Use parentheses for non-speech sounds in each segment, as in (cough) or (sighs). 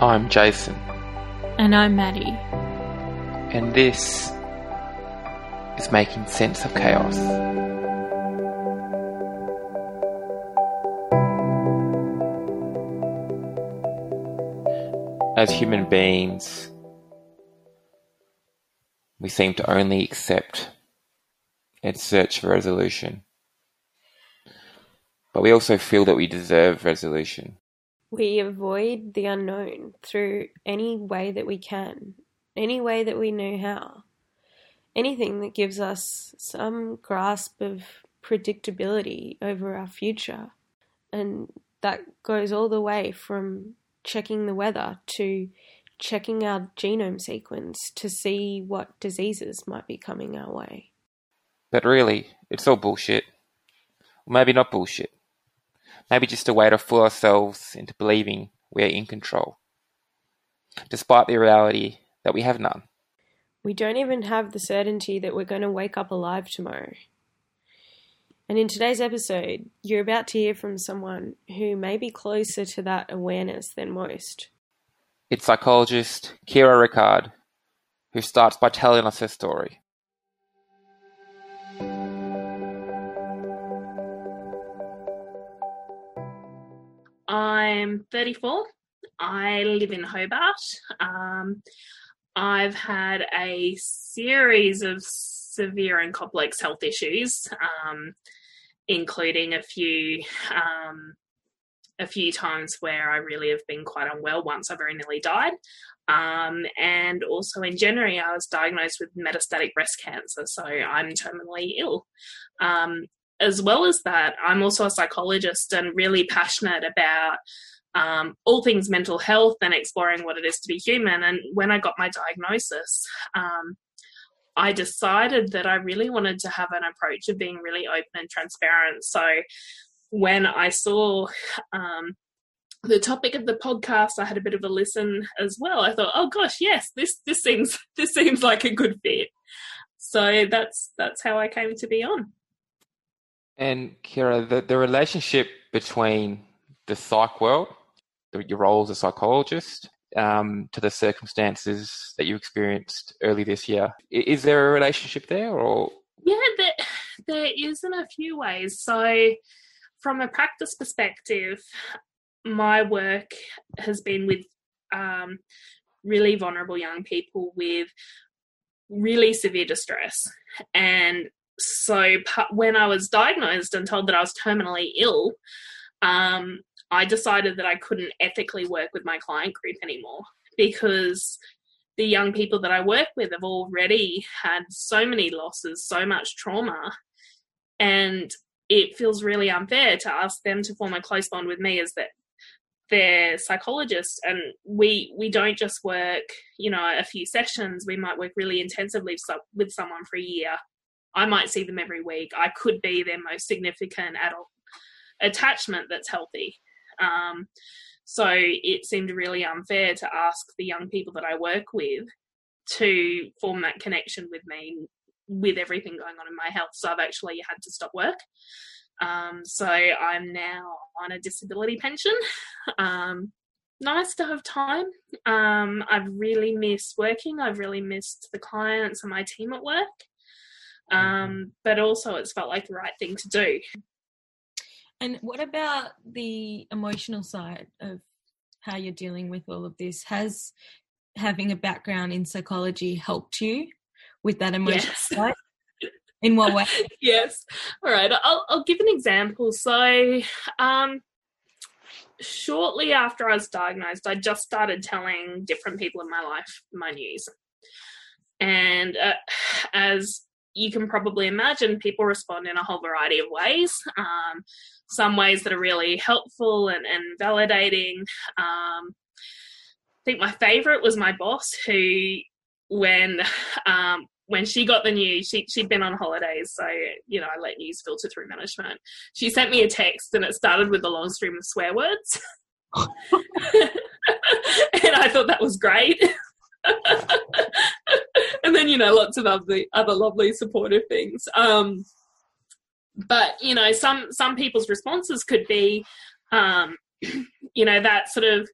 I'm Jason, And I'm Maddie. and this is Making Sense of Chaos. As human beings, we seem to only accept and search for resolution. But we also feel that we deserve resolution. We avoid the unknown through any way that we can, any way that we know how. Anything that gives us some grasp of predictability over our future. And that goes all the way from checking the weather to checking our genome sequence to see what diseases might be coming our way. But really, it's all bullshit. Maybe not bullshit. Maybe just a way to fool ourselves into believing we are in control, despite the reality that we have none. We don't even have the certainty that we're going to wake up alive tomorrow. And in today's episode, you're about to hear from someone who may be closer to that awareness than most. It's psychologist Kira Ricard, who starts by telling us her story. I'm 34. I live in Hobart. Um, I've had a series of severe and complex health issues, um, including a few um, a few times where I really have been quite unwell. Once I very nearly died. Um, and also in January, I was diagnosed with metastatic breast cancer, so I'm terminally ill. As well as that, I'm also a psychologist and really passionate about um, all things mental health and exploring what it is to be human. And when I got my diagnosis, um, I decided that I really wanted to have an approach of being really open and transparent. So when I saw um, the topic of the podcast, I had a bit of a listen as well. I thought, oh gosh, yes, this this seems (laughs) this seems like a good fit. So that's that's how I came to be on. And Kira, the, the relationship between the psych world, the, your role as a psychologist, um, to the circumstances that you experienced early this year, is there a relationship there, or Yeah, there, there is in a few ways. So, from a practice perspective, my work has been with um, really vulnerable young people with really severe distress. And so, when I was diagnosed and told that I was terminally ill, um, I decided that I couldn't ethically work with my client group anymore because the young people that I work with have already had so many losses, so much trauma, and it feels really unfair to ask them to form a close bond with me as that they're psychologists and we we don't just work you know a few sessions. We might work really intensively with someone for a year i might see them every week i could be their most significant adult attachment that's healthy um, so it seemed really unfair to ask the young people that I work with to form that connection with me with everything going on in my health. So I've actually had to stop work. Um, so I'm now on a disability pension. (laughs) Um, nice to have time. Um, I've really missed working. I've really missed the clients and my team at work. Um, but also, it's felt like the right thing to do. And what about the emotional side of how you're dealing with all of this? Has having a background in psychology helped you with that emotional Yes. side? In what way? (laughs) yes. All right. I'll, I'll give an example. So, um, shortly after I was diagnosed, I just started telling different people in my life my news. And uh, as you can probably imagine, people respond in a whole variety of ways. Um, some ways that are really helpful and, and validating. Um, I think my favorite was my boss, who, when um, when she got the news, she she'd been on holidays, so you know I let news filter through management. She sent me a text, and it started with a long stream of swear words, (laughs) and I thought that was great. (laughs) (laughs) and then you know lots of other other lovely supportive things. Um, but you know some some people's responses could be, um, (clears throat) you know that sort of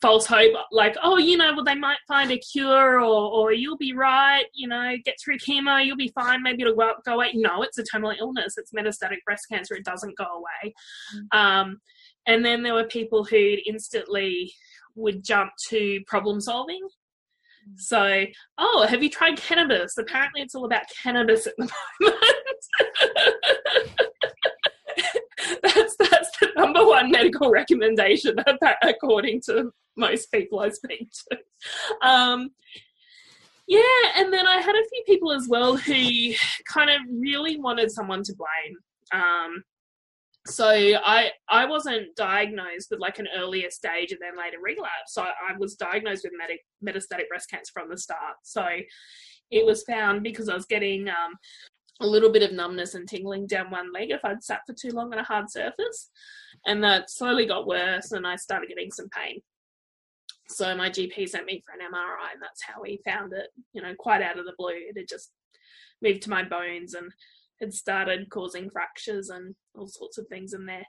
false hope, like, oh, you know, well, they might find a cure or, or you'll be right, you know, get through chemo, you'll be fine, maybe it'll go, go away. No, it's a terminal illness, it's metastatic breast cancer, it doesn't go away. Mm-hmm. Um, and then there were people who instantly would jump to problem solving. So, oh, have you tried cannabis? Apparently, it's all about cannabis at the moment. (laughs) that's that's the number one medical recommendation according to most people I speak to. Um, yeah, and then I had a few people as well who kind of really wanted someone to blame. Um, so I I wasn't diagnosed with like an earlier stage and then later relapse. So I was diagnosed with metastatic breast cancer from the start. So it was found because I was getting um, a little bit of numbness and tingling down one leg if I'd sat for too long on a hard surface. And that slowly got worse and I started getting some pain. So my GP sent me for an MRI and that's how we found it, you know, quite out of the blue. It had just moved to my bones and had started causing fractures and all sorts of things in there.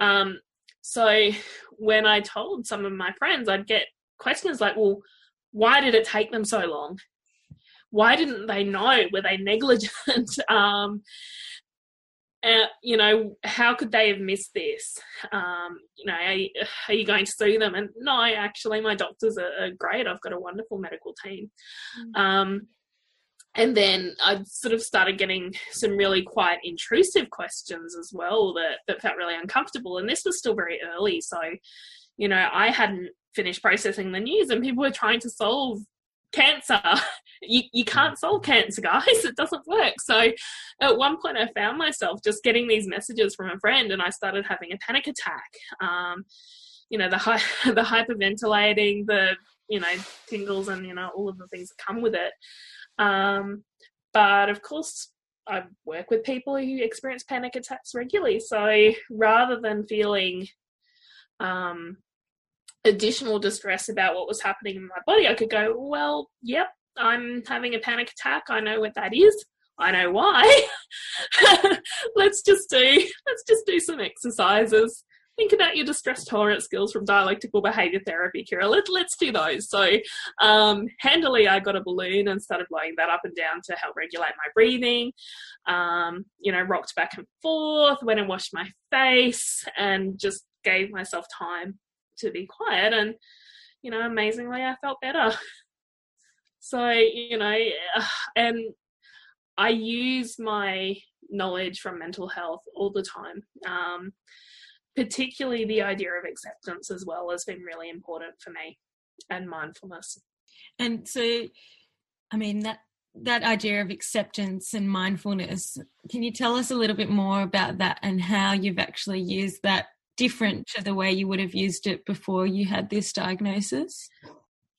Um, so when I told some of my friends, I'd get questions like, well, why did it take them so long? why didn't they know? Were they (laughs) negligent? um, uh, you know, how could they have missed this? Um, you know, are, are, you going to sue them? And no, actually, my doctors are, are great. I've got a wonderful medical team. Mm. Um, and then I sort of started getting some really quite intrusive questions as well that, that felt really uncomfortable. And this was still very early. So, you know, I hadn't finished processing the news and people were trying to solve cancer. (laughs) You, you can't solve cancer, (laughs) guys. It doesn't work. So at one point, I found myself just getting these messages from a friend, and I started having a panic attack. Um, you know, the hi- (laughs) the hyperventilating, the you know tingles, and you know all of the things that come with it. Um, but of course, I work with people who experience panic attacks regularly. So rather than feeling um, additional distress about what was happening in my body, I could go, well, yep, I'm having a panic attack. I know what that is. I know why. (laughs) let's just do let's just do some exercises. Think about your distress tolerance skills from dialectical behavior therapy, Kira. Let, let's do those. So, um, handily, I got a balloon and started blowing that up and down to help regulate my breathing. Um, you know, rocked back and forth, went and washed my face, and just gave myself time to be quiet. And, you know, amazingly, I felt better. So, you know, (sighs) and I use my knowledge from mental health all the time. Um, particularly the idea of acceptance as well has been really important for me and mindfulness. And so, I mean, that that idea of acceptance and mindfulness can you tell us a little bit more about that and how you've actually used that different to the way you would have used it before you had this diagnosis?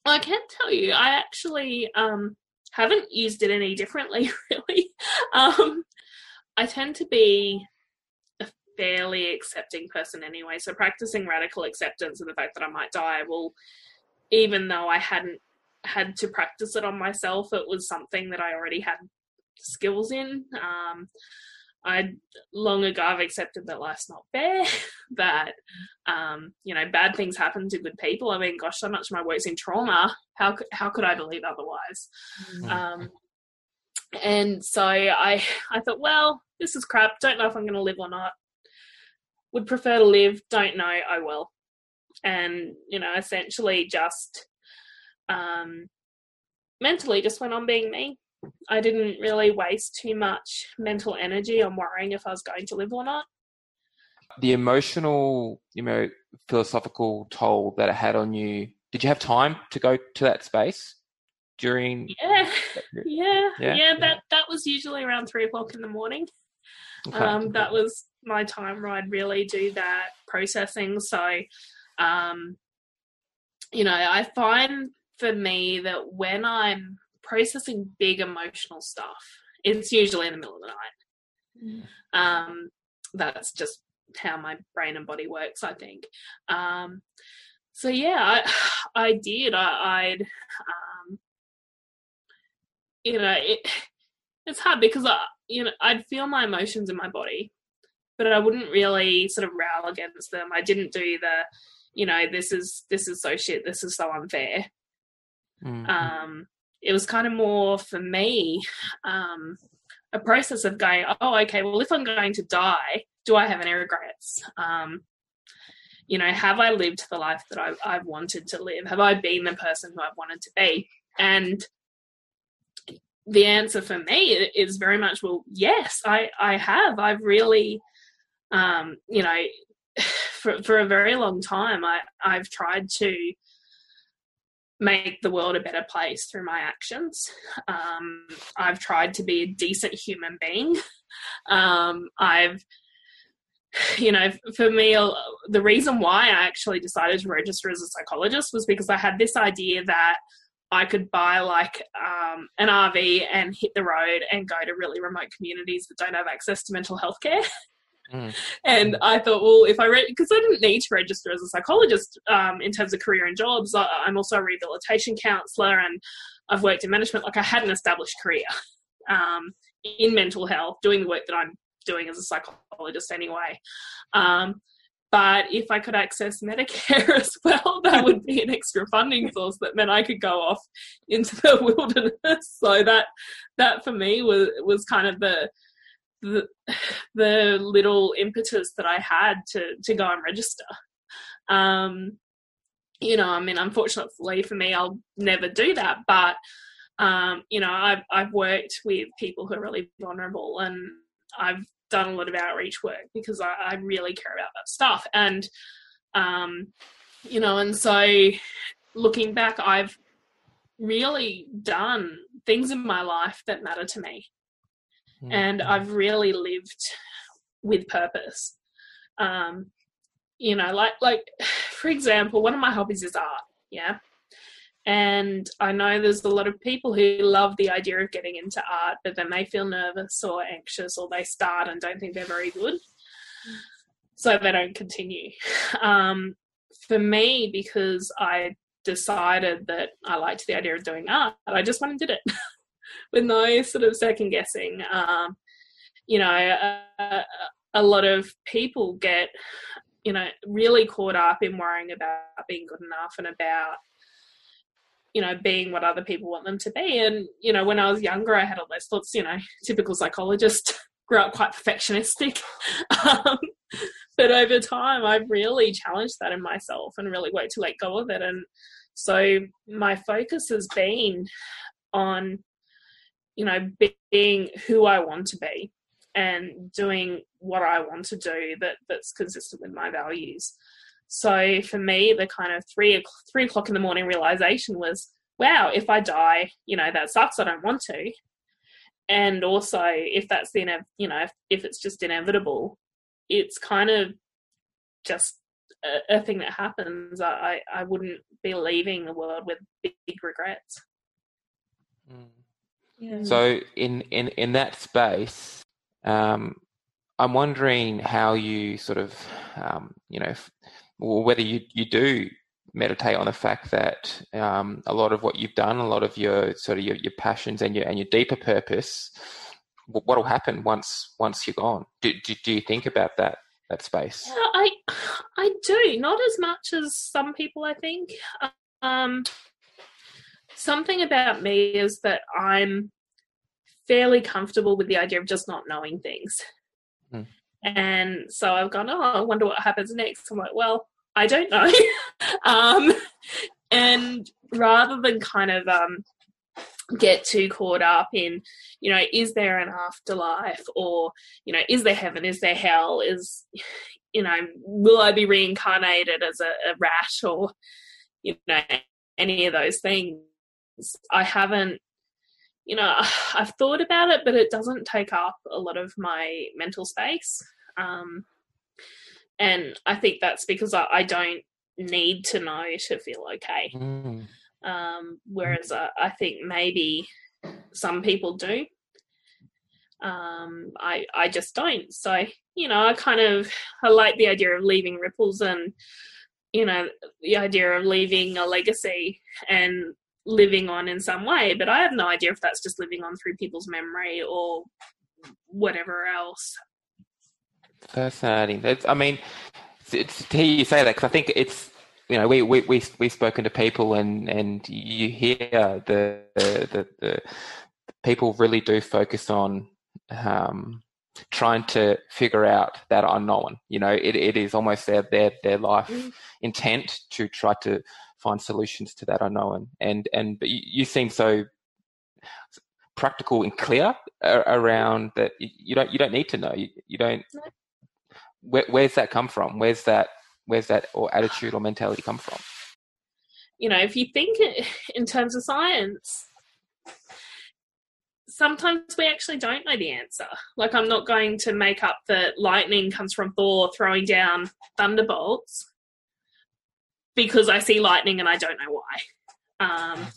I can tell you, I actually um, haven't used it any differently, (laughs) really. Um, I tend to be fairly accepting person anyway, so practicing radical acceptance of the fact that I might die will, even though I hadn't had to practice it on myself, it was something that I already had skills in. Um, I long ago I've accepted that life's not fair, (laughs) that um, you know bad things happen to good people. I mean, gosh, so much of my work's in trauma. How how could I believe otherwise? Mm-hmm. Um, and so I I thought, well, this is crap. Don't know if I'm going to live or not. Would prefer to live. Don't know. I will. And you know, essentially just um, mentally just went on being me I didn't really waste too much mental energy on worrying if I was going to live or not. The emotional, you know, philosophical toll that it had on you. Did you have time to go to that space during? Yeah, (laughs) yeah, yeah, yeah. That that was usually around three o'clock in the morning. Okay. Um, that was my time where I'd really do that processing. So, um, you know, I find for me that when I'm processing big emotional stuff, it's usually in the middle of the night. Mm. Um, that's just how my brain and body works, I think. Um, so yeah, I, (sighs) I did. I, would um, you know, it, (sighs) it's hard because I, you know, I'd feel my emotions in my body, but I wouldn't really sort of rail against them. I didn't do the, you know, this is this is so shit. This is so unfair. Mm. Um, it was kind of more for me um, a process of going, oh, okay, well, if I'm going to die, do I have any regrets? Um, you know, have I lived the life that I've, I've wanted to live? Have I been the person who I've wanted to be? And the answer for me is very much, well, yes, I, I have. I've really, um, you know, (sighs) for, for a very long time, I, I've tried to make the world a better place through my actions. Um, I've tried to be a decent human being. (laughs) Um, I've, (sighs) you know, for me, the reason why I actually decided to register as a psychologist was because I had this idea that I could buy like um, an RV and hit the road and go to really remote communities that don't have access to mental health care. (laughs) Mm. And I thought, well, if I read, because I didn't need to register as a psychologist um, in terms of career and jobs, I, I'm also a rehabilitation counsellor and I've worked in management. Like I had an established career um, in mental health, doing the work that I'm doing as a psychologist anyway. Um, but if I could access Medicare (laughs) as well, that would be an extra funding source that meant I could go off into the (laughs) wilderness. So that that for me was was kind of the the, the little impetus that I had to to go and register. Um, you know, I mean, unfortunately for me, I'll never do that. But um, you know, I've I've worked with people who are really vulnerable, and I've done a lot of outreach work because I, I really care about that stuff. And um, you know, and so looking back, I've really done things in my life that matter to me mm. and I've really lived with purpose. Um, you know, like like (sighs) for example, one of my hobbies is art. Yeah. And I know there's a lot of people who love the idea of getting into art, but then they feel nervous or anxious or they start and don't think they're very good. So they don't continue. (laughs) Um, for me, because I decided that I liked the idea of doing art, I just went and did it. (laughs) with no sort of second guessing. Um, you know, a, a lot of people get, you know, really caught up in worrying about being good enough and about you know, being what other people want them to be. And, you know, when I was younger, I had those thoughts, you know, typical psychologist, (laughs) grew up quite perfectionistic. (laughs) um, but over time, I've really challenged that in myself and really worked to let go of it. And so my focus has been on you know, being who I want to be and doing what I want to do that that's consistent with my values. So for me, the kind of three three o'clock in the morning realization was, wow, if I die, you know, that sucks. I don't want to. And also, if that's the you know, if, if it's just inevitable, it's kind of just a, a thing that happens. I I wouldn't be leaving the world with big, big regrets. Mm. So in in in that space, um, I'm wondering how you sort of, um, you know, whether you you do meditate on the fact that um, a lot of what you've done, a lot of your sort of your, your passions and your and your deeper purpose, what will happen once once you're gone? Do, do do you think about that that space? Yeah, I I do not as much as some people. I think. Um, something about me is that I'm fairly comfortable with the idea of just not knowing things. Mm. And so I've gone, oh, I wonder what happens next. I'm like, well, I don't know. (laughs) um, and rather than kind of um, get too caught up in, you know, is there an afterlife or, you know, is there heaven? Is there hell? Is, you know, will I be reincarnated as a, a rat or, you know, any of those things? I haven't, you know, (sighs) I've thought about it, but it doesn't take up a lot of my mental space. Um, and I think that's because I, I, don't need to know to feel okay. Mm. Um, whereas I, I, think maybe some people do. Um, I I just don't. So you know, I kind of I like the idea of leaving ripples and you know the idea of leaving a legacy and living on in some way, but I have no idea if that's just living on through people's memory or whatever else. Fascinating. That's, I mean, to hear you say that, because I think it's you know, we, we, we, we've spoken to people and, and you hear the, the, the, people really do focus on, um, trying to figure out that unknown. You know, it, it is almost their, their, their life mm. intent to try to find solutions to that i unknown. And, and, but you, you seem so practical and clear around that you don't, you don't need to know. You, you don't, where, where's that come from? Where's that, where's that or attitude or mentality come from? You know, if you think (laughs) in terms of science, sometimes we actually don't know the answer. Like, I'm not going to make up that lightning comes from Thor throwing down thunderbolts because I see lightning and I don't know why. Um,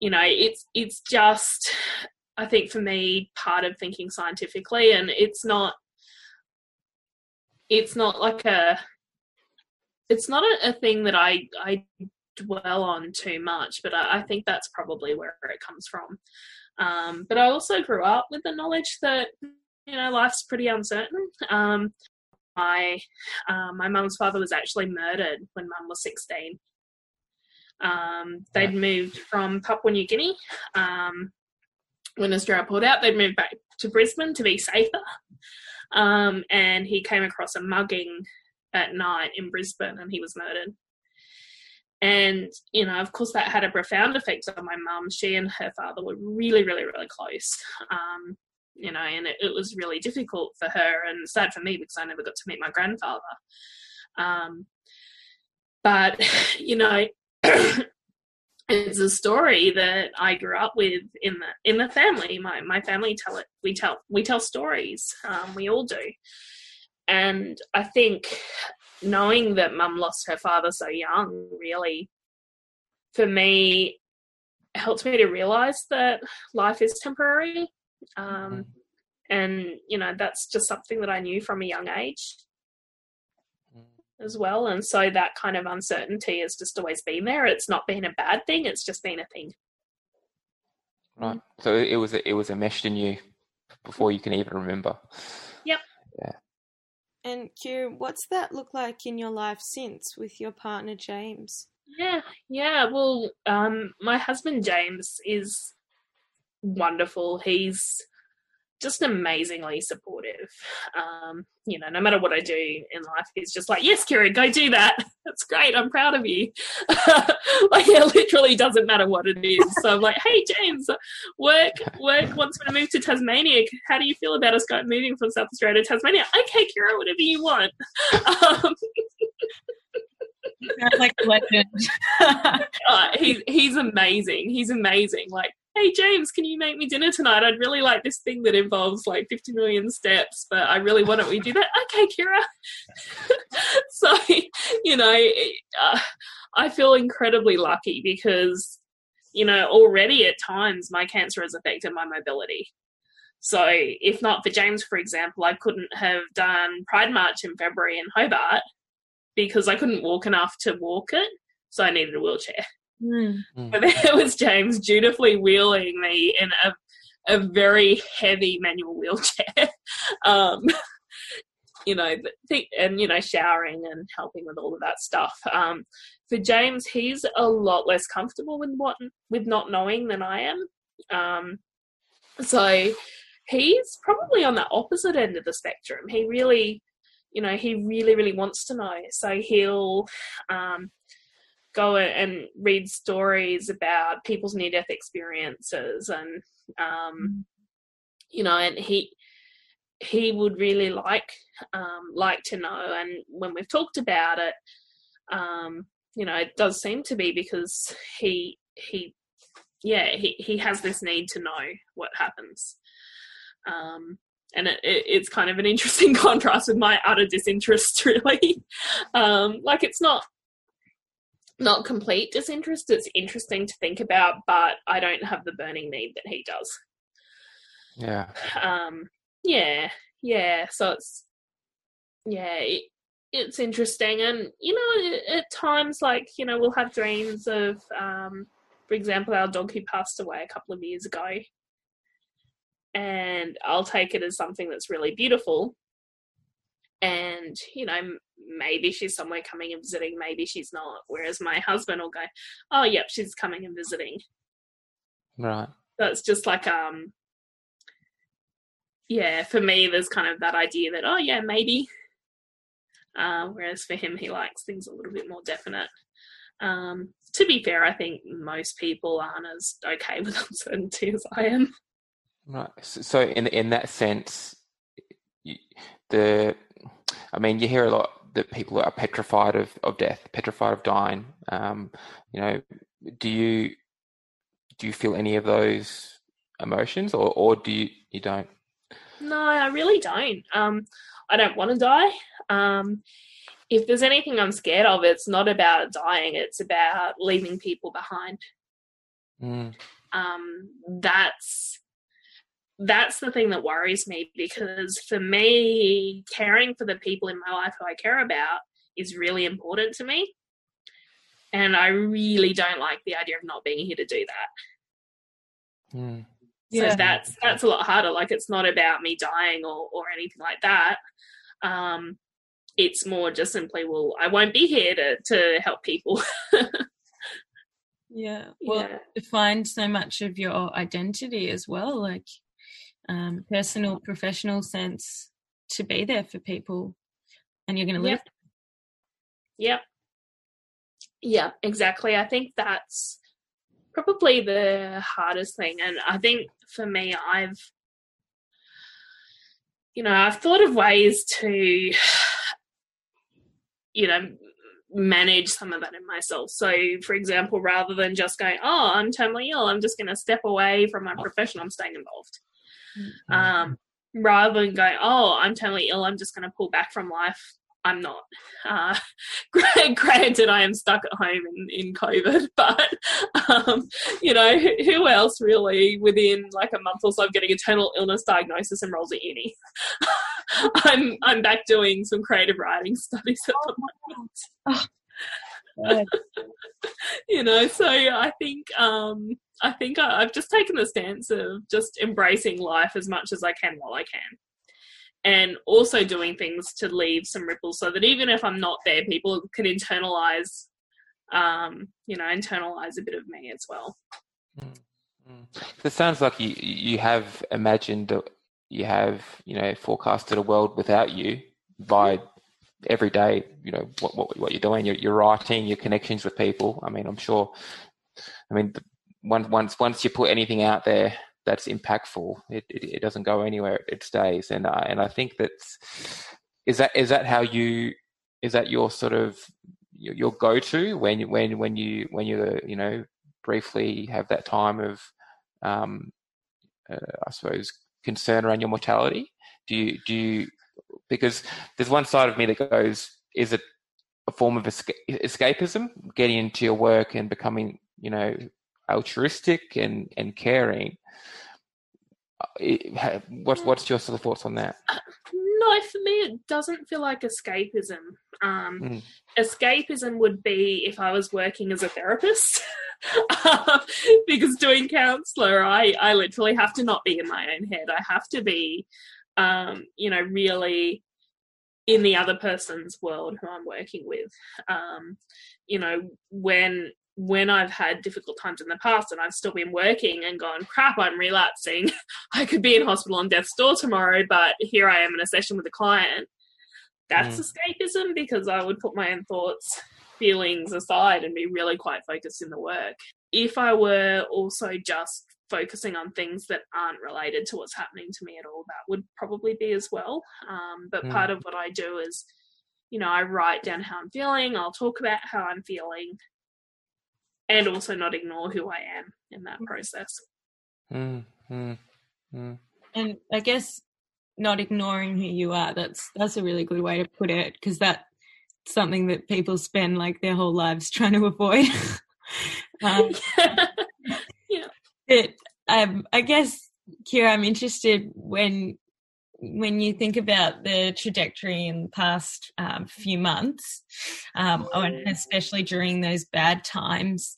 you know, it's it's just I think for me part of thinking scientifically, and it's not it's not like a it's not a, a thing that I I dwell on too much, but I, I, think that's probably where it comes from. Um, but I also grew up with the knowledge that you know life's pretty uncertain. Um, my uh, my mum's father was actually murdered when mum was sixteen. Um, they'd moved from Papua New Guinea. Um, when Australia pulled out, they'd moved back to Brisbane to be safer. Um, and he came across a mugging at night in Brisbane and he was murdered. And, you know, of course, that had a profound effect on my mum. She and her father were really, really, really close. Um, you know, and it, it, was really difficult for her and sad for me because I never got to meet my grandfather. Um, but, (laughs) you know, (clears throat) it's a story that I grew up with in the in the family. My my family tell it. We tell we tell stories. Um, we all do. And I think knowing that mum lost her father so young really, for me, helped me to realize that life is temporary. Um, mm-hmm. and, you know, that's just something that I knew from a young age mm. as well. And so that kind of uncertainty has just always been there. It's not been a bad thing, it's just been a thing. Right. So it was it was enmeshed in you before you can even remember. Yep. Yeah. And Kira, what's that look like in your life since with your partner James? Yeah, yeah. Well, um, my husband James is wonderful. He's just amazingly supportive. Um, you know, no matter what I do in life, he's just like, "Yes, Kira, go do that. (laughs) That's great. I'm proud of you." (laughs) like it literally doesn't matter what it is. So I'm like, "Hey, James, work work wants me to move to Tasmania. How do you feel about us going moving from South Australia to Tasmania?" Okay, Kira, whatever you want. Um, (laughs) like a legend. uh, he's he's amazing. He's amazing. Like hey James, can you make me dinner tonight? I'd really like this thing that involves like 50 million steps, but I really want it. We do that. Okay, Kira. (laughs) so, you know, uh, I feel incredibly lucky because, you know, already at times my cancer has affected my mobility. So, if not for James, for example, I couldn't have done Pride March in February in Hobart because I couldn't walk enough to walk it. So, I needed a wheelchair. Mm. But (laughs) there was James dutifully wheeling me in a a very heavy manual wheelchair. (laughs) um, you know, and you know, showering and helping with all of that stuff. Um, for James, he's a lot less comfortable with what with not knowing than I am. Um, so he's probably on the opposite end of the spectrum. He really, you know, he really, really wants to know. So he'll um, go and read stories about people's near death experiences and um, mm. you know and he he would really like um, like to know. And when we've talked about it um, you know it does seem to be because he he yeah he, he has this need to know what happens. Um, and it, it, it's kind of an interesting (laughs) contrast with my utter disinterest really. (laughs) Um, like it's not not complete disinterest. It's interesting to think about, but I don't have the burning need that he does. Yeah. Um. Yeah. Yeah. So it's yeah. It, it's interesting, and you know, at times, like you know, we'll have dreams of, um, for example, our dog who passed away a couple of years ago, and I'll take it as something that's really beautiful. And you know, maybe she's somewhere coming and visiting, maybe she's not. Whereas my husband will go, oh, yep, she's coming and visiting. Right. So it's just like, um, yeah, for me, there's kind of that idea that, oh, yeah, maybe. Uh, whereas for him, he likes things a little bit more definite. Um, to be fair, I think most people aren't as okay (laughs) with uncertainty as I am. Right. So, in in that sense, the, I mean, you hear a lot that people are petrified of, of death, petrified of dying. Um, you know, do you do you feel any of those emotions, or or do you you don't? No, I really don't. Um, I don't want to die. Um, if there's anything I'm scared of, it's not about dying. It's about leaving people behind. Mm. Um, that's that's the thing that worries me because for me, caring for the people in my life who I care about is really important to me. And I really don't like the idea of not being here to do that. Mm. So that's that's a lot harder. Like it's not about me dying or, or anything like that. Um, it's more just simply, well, I won't be here to, to help people. (laughs) Yeah. Well, Yeah. define so much of your identity as well, like um, personal, professional sense to be there for people, and you're going to live. Yep. Yeah, exactly. I think that's probably the hardest thing. And I think for me, I've, you know, I've thought of ways to, you know, manage some of that in myself. So, for example, rather than just going, oh, I'm terminally ill, I'm just going to step away from my profession, I'm staying involved. Um, rather than going, oh, I'm terminally ill, I'm just going to pull back from life. I'm not. Uh, (laughs) granted, I am stuck at home in, in COVID, (laughs) but um, you know, who, else really within like a month or so of getting a terminal illness diagnosis enrolls at uni? (laughs) I'm I'm back doing some creative writing studies at the moment (laughs) you know so i think um i think I, i've just taken the stance of just embracing life as much as i can while i can. And also doing things to leave some ripples so that even if i'm not there people can internalize um you know internalize a bit of me as well. Mm. It sounds like you you have imagined, that you have you know forecasted a world without you by every day. You know what what, what you're doing, your your writing, your connections with people. I mean, I'm sure. I mean, once once once you put anything out there that's impactful, it it, it doesn't go anywhere. It stays, and I and I think that's is that is that how you is that your sort of your, your go to when you when when you when you you know briefly have that time of um, uh, I suppose concern around your mortality? Do you do you because there's one side of me that goes, is it a form of escapism, getting into your work and becoming you know altruistic and and caring? Uh, ha- What's your sort of thoughts on that? no for me it doesn't feel like escapism um Mm. escapism would be if i was working as a therapist (laughs) because doing counselor i i literally have to not be in my own head i have to be um you know really in the other person's world who i'm working with um you know when when I've had difficult times in the past and I've still been working and gone, crap, I'm relapsing. (laughs) I could be in hospital on death's door tomorrow, but here I am in a session with a client. That's escapism because I would put my own thoughts, feelings aside and be really quite focused in the work. If I were also just focusing on things that aren't related to what's happening to me at all, that would probably be as well. Um, but Mm. part of what I do is, you know, I write down how I'm feeling, I'll talk about how I'm feeling, and also not ignore who I am in that process. Mm, mm, mm. And I guess not ignoring who you are. That's that's a really good way to put it because that's something that people spend like their whole lives trying to avoid. (laughs) um, (laughs) but um, I guess, Kira, I'm interested when when you think about the trajectory in the past um, few months, um, and especially during those bad times.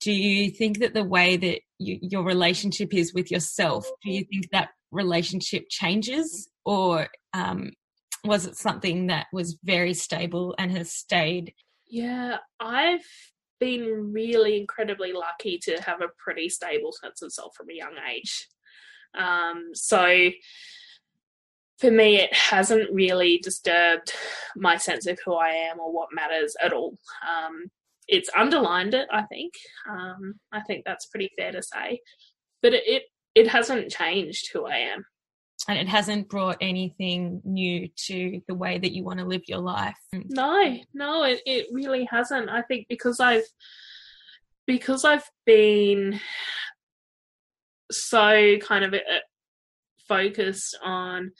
Do you think that the way that you, your relationship is with yourself, do you think that relationship changes, or um, was it something that was very stable and has stayed? Yeah, I've been really incredibly lucky to have a pretty stable sense of self from a young age. Um, so for me, it hasn't really disturbed my sense of who I am or what matters at all. Um, it's underlined it, I think. Um, I think that's pretty fair to say, but it, it it hasn't changed who I am. And it hasn't brought anything new to the way that you want to live your life. No, no, it, it really hasn't. I think because I've because I've been so kind of uh, focused on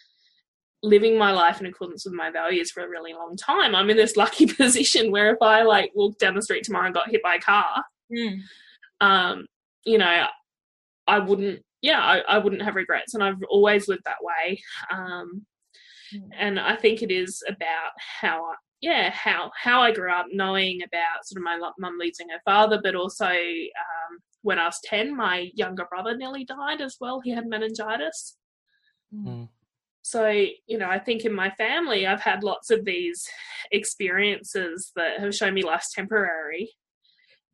living my life in accordance with my values for a really long time. I'm in this (laughs) lucky position where if I like walked down the street tomorrow and got hit by a car, Mm. um, you know, I wouldn't, yeah, I, I wouldn't have regrets. And I've always lived that way. Um, Mm. and I think it is about how, I, yeah, how, how I grew up knowing about sort of my lo- mum losing her father, but also, um, when I was 10, my younger brother nearly died as well. He had meningitis. Mm. So, you know, I think in my family, I've had lots of these experiences that have shown me life's temporary.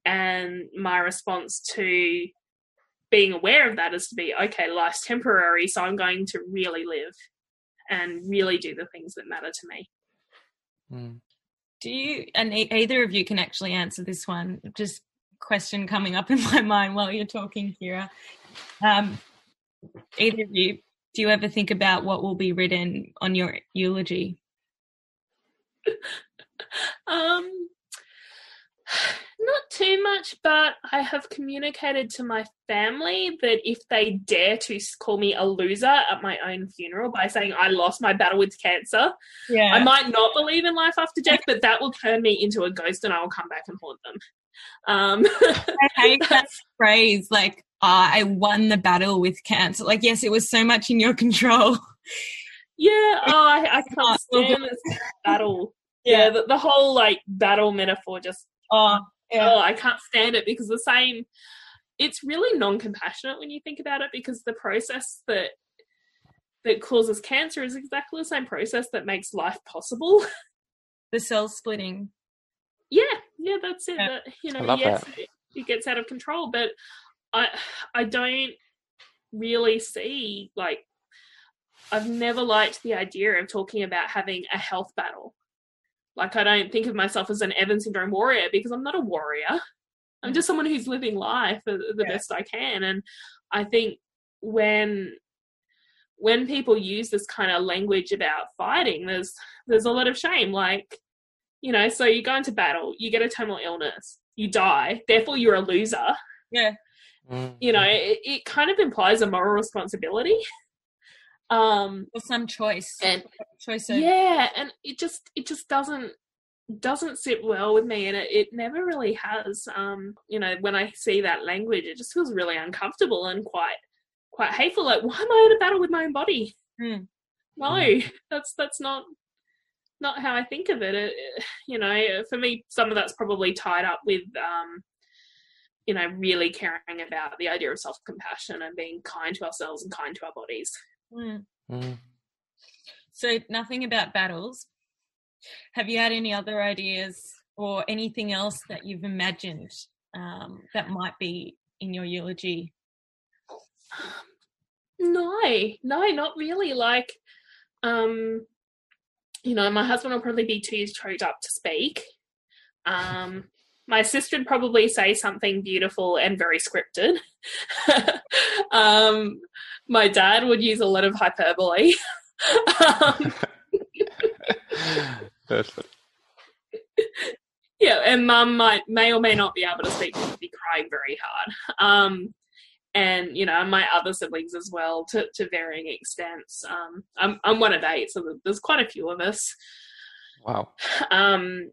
And my response to being aware of that is to be, okay, life's temporary, so I'm going to really live and really do the things that matter to me. Mm. Do you, and e- either of you can actually answer this one, just question coming up (laughs) in my mind while you're talking, Kira. Um, either of you, do you ever think about what will be written on your eulogy? (laughs) Um, not too much, but I have communicated to my family that if they dare to call me a loser at my own funeral by saying I lost my battle with cancer, Yeah. I might not believe in life after death, but that will turn me into a ghost and I will come back and haunt them. Um, (laughs) I hate (laughs) that phrase, like, "Ah, I won the battle with cancer. Like, yes, it was so much in your (laughs) control. yeah, oh, I, I can't Oh, stand this battle. Yeah, the, the whole like battle metaphor just Oh, oh, I can't stand it because the same. It's really non-compassionate when you think about it because the process that that causes cancer is exactly the same process that makes life possible. (laughs) the cell splitting. yeah, yeah, that's it. Yeah. That, you know, I love yes, that. it, it gets out of control, but I I don't really see like I've never liked the idea of talking about having a health battle. Like I don't think of myself as an Evans syndrome warrior because I'm not a warrior. I'm just someone who's living life the, the Yeah. best I can, and I think when when people use this kind of language about fighting, there's there's a lot of shame. Like, you know, so you go into battle, you get a terminal illness, you die, therefore you're a loser. Yeah. Mm. You know, it, it kind of implies a moral responsibility. (laughs) Um, Or some choice. and choice of yeah, and it just it just doesn't doesn't sit well with me and it, it never really has um you know when i see that language it just feels really uncomfortable and quite quite hateful like why am i in a battle with my own body Hmm. no that's that's not not how i think of it. it it- you know for me some of that's probably tied up with um you know really caring about the idea of self-compassion and being kind to ourselves and kind to our bodies Mm. Mm. So nothing about battles. Have you had any other ideas or anything else that you've imagined um, that might be in your eulogy? No, no, not really. Like, um, you know, my husband will probably be too choked up to speak. Um, my sister would probably say something beautiful and very scripted. (laughs) um, my dad would use a lot of hyperbole. (laughs) um, (laughs) Perfect. yeah, and mum might may or may not be able to speak, be crying very hard. Um, and you know, my other siblings as well, to, to varying extents. Um, I'm I'm one of eight, so there's quite a few of us. Wow. Um,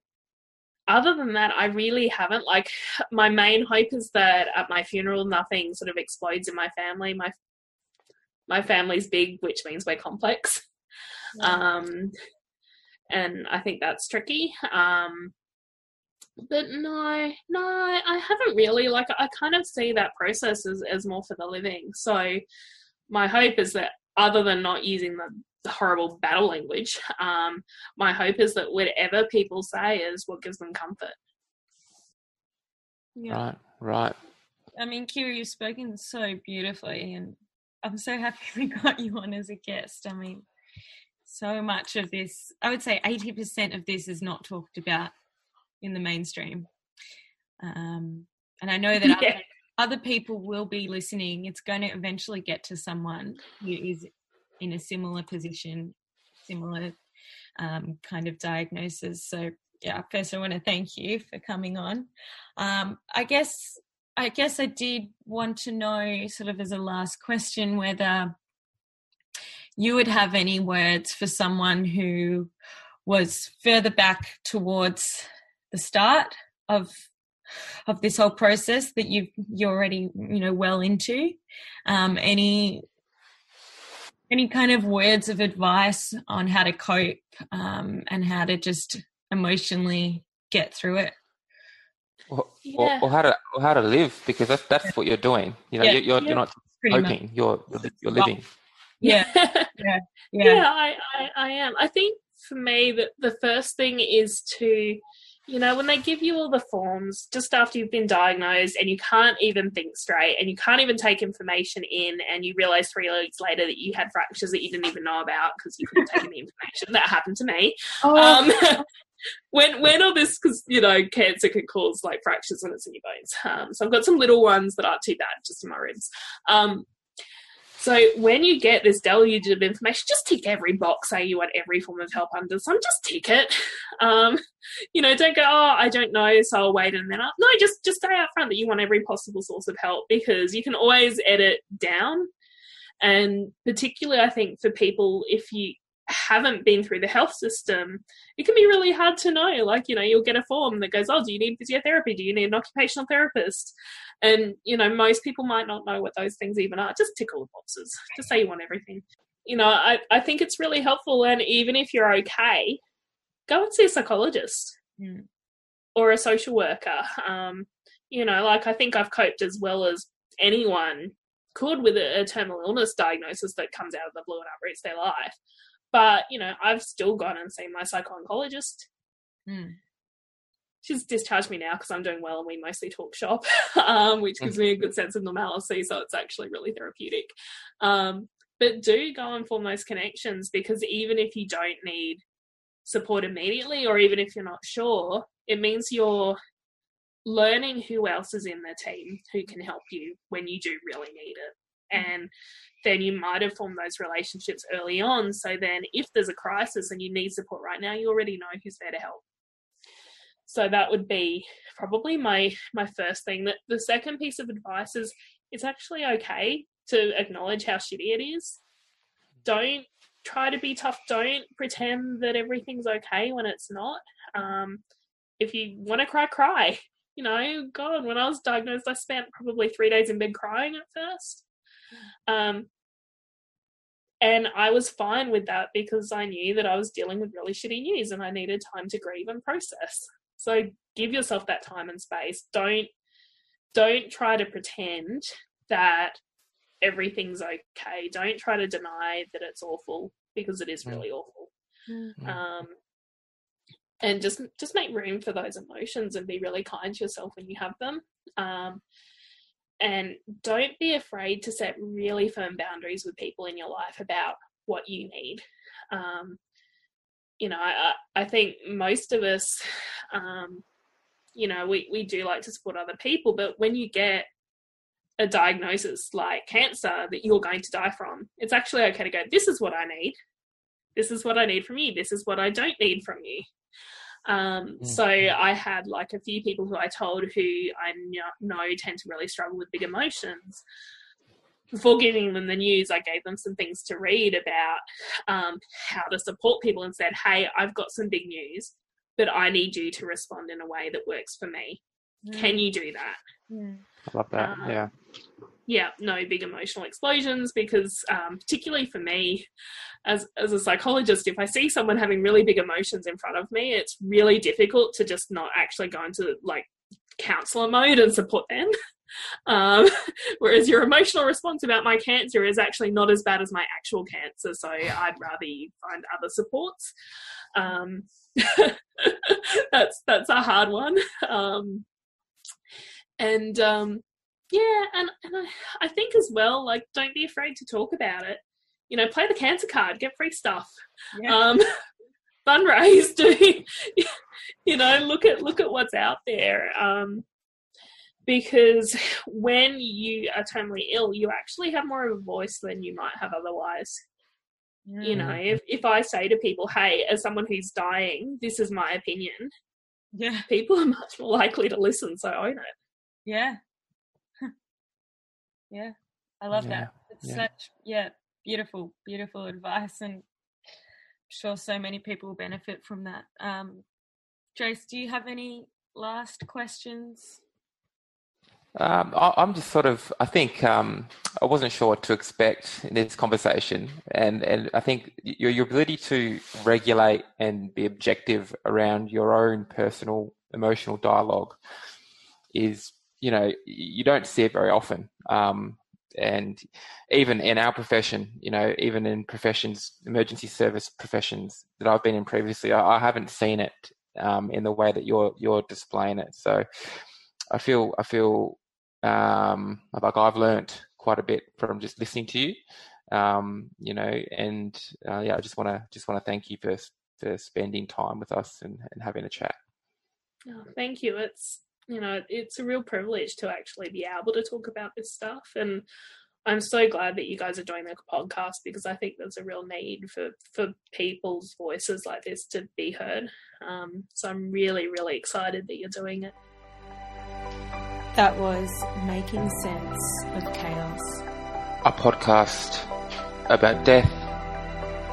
other than that, I really haven't. Like, my main hope is that at my funeral, nothing sort of explodes in my family. My my family's big, which means we're complex. Um, and I think that's tricky. Um, but no, no, I haven't really. Like, I kind of see that process as, as more for the living. So, my hope is that other than not using the horrible battle language. (laughs) Um, my hope is that whatever people say is what gives them comfort. Yeah. Right, right. I mean, Kira, you've spoken so beautifully, and I'm so happy (laughs) we got you on as a guest. I mean, so much of this, I would say 80% of this is not talked about in the mainstream. Um, and I know that (laughs) yeah. other, other people will be listening. It's going to eventually get to someone who is in a similar position, similar um, kind of diagnosis. So, yeah, first I want to thank you for coming on. Um, I guess I guess I did want to know, sort of as a last question, whether you would have any words for someone who was further back towards the start of of this whole process that you you're already you know well into um, any any kind of words of advice on how to cope um, and how to just emotionally get through it? Or, yeah. or, or, how to or how to live because that's that's what you're doing. You know yeah. you're, you're, yeah. you're not coping you're you're living. Yeah. (laughs) Yeah. Yeah, yeah. I, I i am. I think for me that the first thing is to you know, when they give you all the forms just after you've been diagnosed and you can't even think straight and you can't even take information in, and you realize three weeks later that you had fractures that you didn't even know about because you couldn't take any (laughs) information. That happened to me. Oh. Um, (laughs) when when all this, because you know, cancer can cause like fractures when it's in your bones. Um, so I've got some little ones that aren't too bad, just in my ribs. Um, so when you get this deluge of information, just tick every box. Say you want every form of help under sun, just tick it. (laughs) Um, you know, don't go, oh, I don't know, so I'll wait a minute. No, just just stay out front that you want every possible source of help because you can always edit down. And particularly, I think for people, if you haven't been through the health system, it can be really hard to know. Like, you know, you'll get a form that goes, Oh, do you need physiotherapy? Do you need an occupational therapist? And, you know, most people might not know what those things even are. Just tickle the boxes. Just say you want everything. You know, I, I think it's really helpful. And even if you're okay, go and see a psychologist mm. or a social worker. Um, you know, like I think I've coped as well as anyone could with a, a terminal illness diagnosis that comes out of the blue and uproots their life. But, you know, I've still gone and seen my psycho-oncologist. Mm. She's discharged me now because I'm doing well and we mostly talk shop, (laughs) um, which gives me a good sense of normalcy. So it's actually really therapeutic. Um, but do go and form those connections because even if you don't need support immediately or even if you're not sure, it means you're learning who else is in the team who can help you when you do really need it. And then you might have formed those relationships early on. So then, if there's a crisis and you need support right now, you already know who's there to help. So that would be probably my my first thing. That the second piece of advice is it's actually okay to acknowledge how shitty it is. Don't try to be tough. Don't pretend that everything's okay when it's not. Um, if you want to cry, cry. You know, God, when I was diagnosed, I spent probably three days in bed crying at first. Um, and I was fine with that because I knew that I was dealing with really shitty news and I needed time to grieve and process. So give yourself that time and space. Don't don't try to pretend that everything's okay. Don't try to deny that it's awful because it is mm. really awful. Mm-hmm. Um, and just just make room for those emotions and be really kind to yourself when you have them. Um, and don't be afraid to set really firm boundaries with people in your life about what you need. Um, you know, I, I think most of us, um, you know, we, we do like to support other people, but when you get a diagnosis like cancer that you're going to die from, it's actually okay to go, this is what I need. This is what I need from you. This is what I don't need from you. Um, mm. So I had like a few people who I told who I know tend to really struggle with big emotions. Before giving them the news, I gave them some things to read about um, how to support people and said, Hey, I've got some big news, but I need you to respond in a way that works for me. Mm. Can you do that? Mm. I love that. Um, yeah yeah, no big emotional explosions because, um, particularly for me, as as a psychologist, if I see someone having really big emotions in front of me, it's really difficult to just not actually go into like counselor mode and support them. (laughs) Um, (laughs) whereas your emotional response about my cancer is actually not as bad as my actual cancer, so I'd rather you find other supports. Um, (laughs) that's that's a hard one. Um, and um, yeah, and, and I, I think as well, like, don't be afraid to talk about it. You know, play the cancer card, get free stuff. Yeah. Um, (laughs) fundraise, (laughs) do you know, look at look at what's out there. Um, because when you are terminally ill, you actually have more of a voice than you might have otherwise. You know, if, if I say to people, hey, as someone who's dying, this is my opinion, yeah, people are much more likely to listen, so own it. Yeah. Yeah. I love yeah. that. It's yeah. such yeah, beautiful, beautiful advice and I'm sure so many people benefit from that. Um Trace, do you have any last questions? Um, I, am just sort of, I think um, I wasn't sure what to expect in this conversation. And, and I think your, your ability to regulate and be objective around your own personal emotional dialogue is, you know, you don't see it very often. Um, and even in our profession, you know, even in professions, emergency service professions that I've been in previously, I, I haven't seen it um, in the way that you're you're displaying it. So I feel I feel um, like I've learnt quite a bit from just listening to you. Um, you know, and uh, yeah, I just want to just want to thank you for for spending time with us and, and having a chat. Oh, thank you. It's you know it's a real privilege to actually be able to talk about this stuff and I'm so glad that you guys are doing the podcast because I think there's a real need for for people's voices like this to be heard. Um, so I'm really, really excited that you're doing it. That was Making Sense of Chaos, a podcast about death,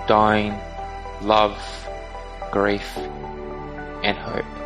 dying, love, grief, and hope.